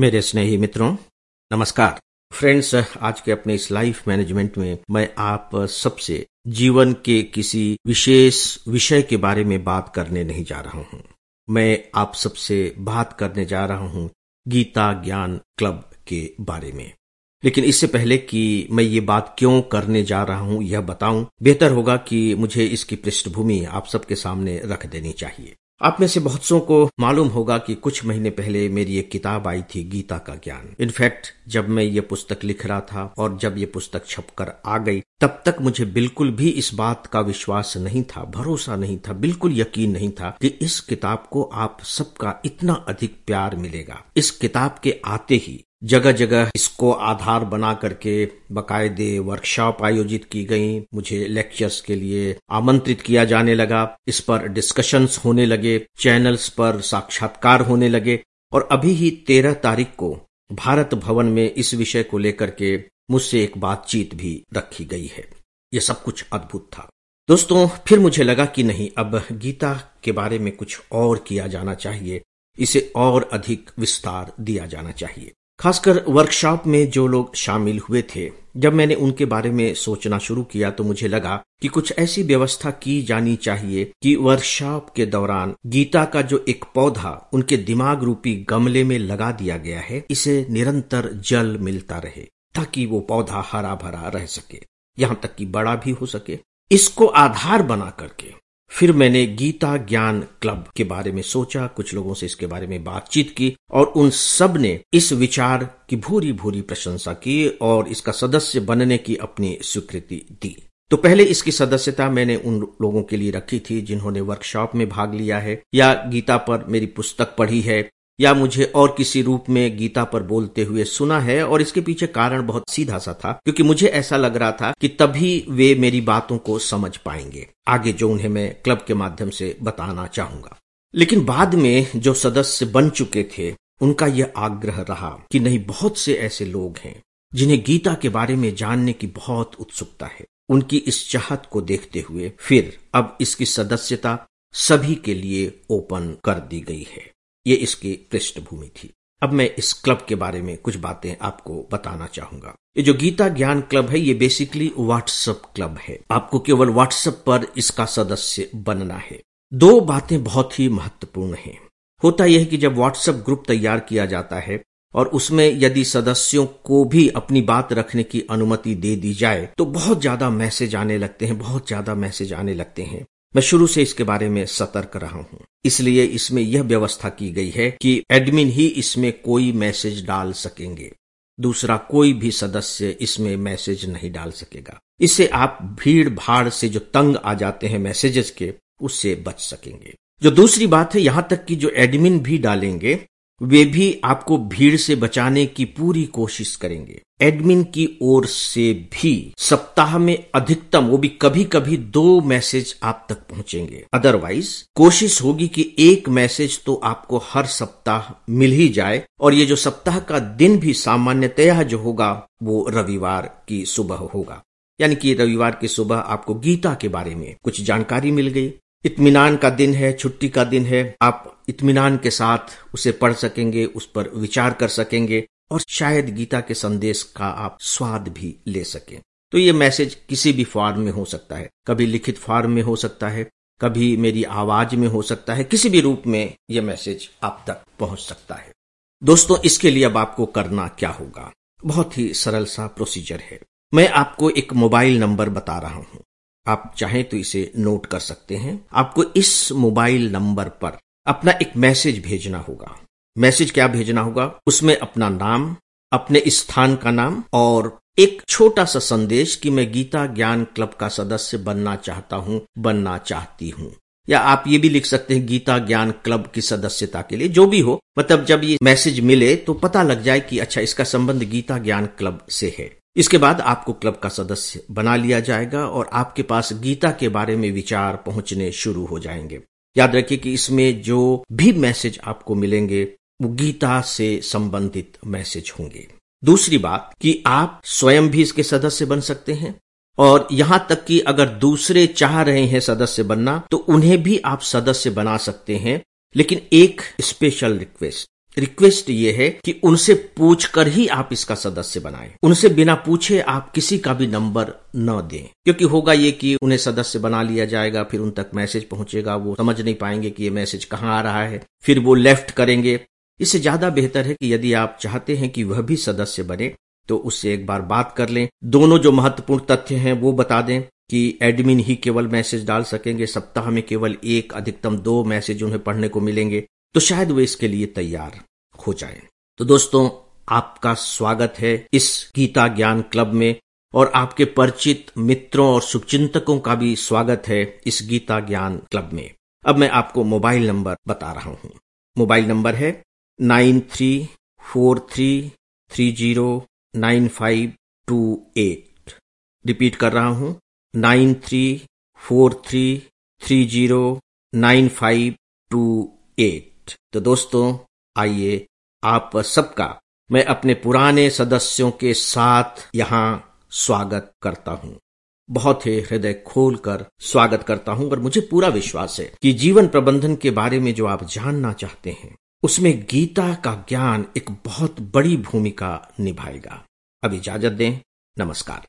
मेरे स्नेही मित्रों, नमस्कार। फ्रेंड्स आज के अपने इस लाइफ मैनेजमेंट में मैं आप सबसे जीवन के किसी विशेष विषय के बारे में बात करने नहीं जा रहा हूँ। मैं आप सबसे बात करने जा रहा हूँ गीता ज्ञान क्लब के बारे में। लेकिन इससे पहले कि मैं ये बात क्यों करने जा रहा हूँ, यह बताऊँ, बेहतर होगा कि मुझे इसकी पृष्ठभूमि आप सबके सामने रख देनी चाहिए। आप में से बहुत सों को मालूम होगा कि कुछ महीने पहले मेरी एक किताब आई थी गीता का ज्ञान। इनफैक्ट, जब मैं ये पुस्तक लिख रहा था और जब ये पुस्तक छपकर आ गई, तब तक मुझे बिल्कुल भी इस बात का विश्वास नहीं था, भरोसा नहीं था, बिल्कुल यकीन नहीं था कि इस किताब को आप सबका इतना अधिक प्यार मिलेगा। इस किताब के आते ही जगह जगह इसको आधार बना करके बकायदे वर्कशॉप आयोजित की गई। मुझे लेक्चर्स के लिए आमंत्रित किया जाने लगा। इस पर डिस्कशंस होने लगे चैनल्स पर साक्षात्कार होने लगे और अभी ही तेरह तारीख को भारत भवन में इस विषय को लेकर के मुझसे एक बातचीत भी रखी गई है। यह सब कुछ अद्भुत था। दोस्तों, फिर मुझे लगा कि नहीं, अब गीता के बारे में कुछ और किया जाना चाहिए। इसे और अधिक विस्तार दिया जाना चाहिए। खासकर वर्कशॉप में जो लोग शामिल हुए थे, जब मैंने उनके बारे में सोचना शुरू किया तो मुझे लगा कि कुछ ऐसी व्यवस्था की जानी चाहिए कि वर्कशॉप के दौरान गीता का जो एक पौधा उनके दिमाग रूपी गमले में लगा दिया गया है, इसे निरंतर जल मिलता रहे, ताकि वो पौधा हरा भरा रह सके, यहाँ तक कि बड़ा भी हो सके। इसको आधार बना करके फिर मैंने गीता ज्ञान क्लब के बारे में सोचा, कुछ लोगों से इसके बारे में बातचीत की, और उन सबने इस विचार की भूरी भूरी प्रशंसा की और इसका सदस्य बनने की अपनी स्वीकृति दी। तो पहले इसकी सदस्यता मैंने उन लोगों के लिए रखी थी जिन्होंने वर्कशॉप में भाग लिया है, या गीता पर मेरी पुस्तक पढ़ी है। या मुझे और किसी रूप में गीता पर बोलते हुए सुना है? और इसके पीछे कारण बहुत सीधा सा था, क्योंकि मुझे ऐसा लग रहा था कि तभी वे मेरी बातों को समझ पाएँगे। आगे जो उन्हें मैं क्लब के माध्यम से बताना चाहूँगा। लेकिन बाद में जो सदस्य बन चुके थे, उनका यह आग्रह रहा कि नहीं, बहुत से ऐसे लोग हैं, जिन्हें गीता के बारे में जानने की बहुत उत्सुकता है। उनकी इस चाहत को देखते हुए फिर अब इसकी सदस्यता सभी के लिए ओपन कर दी गई है। ये इसकी पृष्ठभूमि थी। अब मैं इस क्लब के बारे में कुछ बातें आपको बताना चाहूँगा। ये जो गीता ज्ञान क्लब है, ये बेसिकली व्हाट्सएप क्लब है। आपको केवल व्हाट्सएप पर इसका सदस्य बनना है। दो बातें बहुत ही महत्वपूर्ण हैं। होता यह है कि जब व्हाट्सएप ग्रुप तैयार किया जाता है और उसमें यदि सदस्यों को भी अपनी बात रखने की अनुमति दे दी जाए तो बहुत ज़्यादा मैसेज आने लगते हैं, बहुत ज़्यादा मैसेज आने लगते हैं। मैं शुरू से इसके बारे में सतर्क रहा हूँ। इसलिए इसमें यह व्यवस्था की गई है कि एडमिन ही इसमें कोई मैसेज डाल सकेंगे। दूसरा, कोई भी सदस्य इसमें मैसेज नहीं डाल सकेगा। इससे आप भीड़ भाड़ से जो तंग आ जाते हैं मैसेजेस के, उससे बच सकेंगे। जो दूसरी बात है, यहाँ तक कि जो एडमिन भी डालेंगे वे भी आपको भीड़ से बचाने की पूरी कोशिश करेंगे। एडमिन की ओर से भी सप्ताह में अधिकतम, वो भी कभी कभी दो मैसेज आप तक पहुँचेंगे। अदरवाइज़ कोशिश होगी कि एक मैसेज तो आपको हर सप्ताह मिल ही जाए, और ये जो सप्ताह का दिन भी सामान्यतया जो होगा, वो रविवार की सुबह होगा। यानी कि रविवार की सुबह आपको गीता के बारे में कुछ जानकारी मिल गई। इतमान का दिन है, छुट्टी का दिन है, आप इत्मीनान के साथ उसे पढ़ सकेंगे, उस पर विचार कर सकेंगे और शायद गीता के संदेश का आप स्वाद भी ले सकें। तो ये मैसेज किसी भी फॉर्म में हो सकता है। कभी लिखित फॉर्म में हो सकता है, कभी मेरी आवाज़ में हो सकता है, किसी भी रूप में यह मैसेज आप तक पहुँच सकता है। दोस्तों, इसके लिए अब आपको करना क्या होगा? बहुत ही सरल सा प्रोसीजर है। मैं आपको एक मोबाइल नंबर बता रहा हूँ। आप चाहें तो इसे नोट कर सकते हैं। आपको इस मोबाइल नंबर पर अपना एक मैसेज भेजना होगा। मैसेज क्या भेजना होगा? उसमें अपना नाम, अपने स्थान का नाम और एक छोटा सा संदेश कि मैं गीता ज्ञान क्लब का सदस्य बनना चाहता हूँ, बनना चाहती हूँ। या आप ये भी लिख सकते हैं, गीता ज्ञान क्लब की सदस्यता के लिए, जो भी हो। मतलब जब ये मैसेज मिले तो पता लग जाए कि अच्छा इसका संबंध गीता ज्ञान क्लब से है। इसके बाद आपको क्लब का सदस्य बना लिया जाएगा और आपके पास गीता के बारे में विचार पहुँचने शुरू हो जाएँगे। याद रखिए कि इसमें जो भी मैसेज आपको मिलेंगे, वो गीता से संबंधित मैसेज होंगे। दूसरी बात कि आप स्वयं भी इसके सदस्य बन सकते हैं और यहाँ तक कि अगर दूसरे चाह रहे हैं सदस्य बनना तो उन्हें भी आप सदस्य बना सकते हैं। लेकिन एक स्पेशल रिक्वेस्ट रिक्वेस्ट ये है कि उनसे पूछकर ही आप इसका सदस्य बनाएँ। उनसे बिना पूछे आप किसी का भी नंबर न दें। क्योंकि होगा ये कि उन्हें सदस्य बना लिया जाएगा, फिर उन तक मैसेज पहुंचेगा, वो समझ नहीं पाएँगे कि ये मैसेज कहाँ आ रहा है। फिर वो लेफ़्ट करेंगे। इससे ज़्यादा बेहतर है कि यदि आप चाहते हैं कि वह भी सदस्य बने तो उससे एक बार बात कर लें। दोनों जो महत्वपूर्ण तथ्य हैं, वो बता दें कि एडमिन ही केवल मैसेज डाल सकेंगे, सप्ताह में केवल एक, अधिकतम दो मैसेज उन्हें पढ़ने को मिलेंगे। तो शायद वे इसके लिए तैयार हो जाए। तो दोस्तों, आपका स्वागत है इस गीता ज्ञान क्लब में और आपके परिचित मित्रों और शुभचिंतकों का भी स्वागत है इस गीता ज्ञान क्लब में। अब मैं आपको मोबाइल नंबर बता रहा हूँ। मोबाइल नंबर है nine three four three three zero nine five two eight. Repeat कर रहा हूँ, nine three four three three zero nine five two eight. तो दोस्तों, आइए आप सबका मैं अपने पुराने सदस्यों के साथ यहाँ स्वागत करता हूँ। बहुत ही हृदय खोलकर स्वागत करता हूँ, और मुझे पूरा विश्वास है कि जीवन प्रबंधन के बारे में जो आप जानना चाहते हैं, उसमें गीता का ज्ञान एक बहुत बड़ी भूमिका निभाएगा। अब इजाज़त दें। नमस्कार।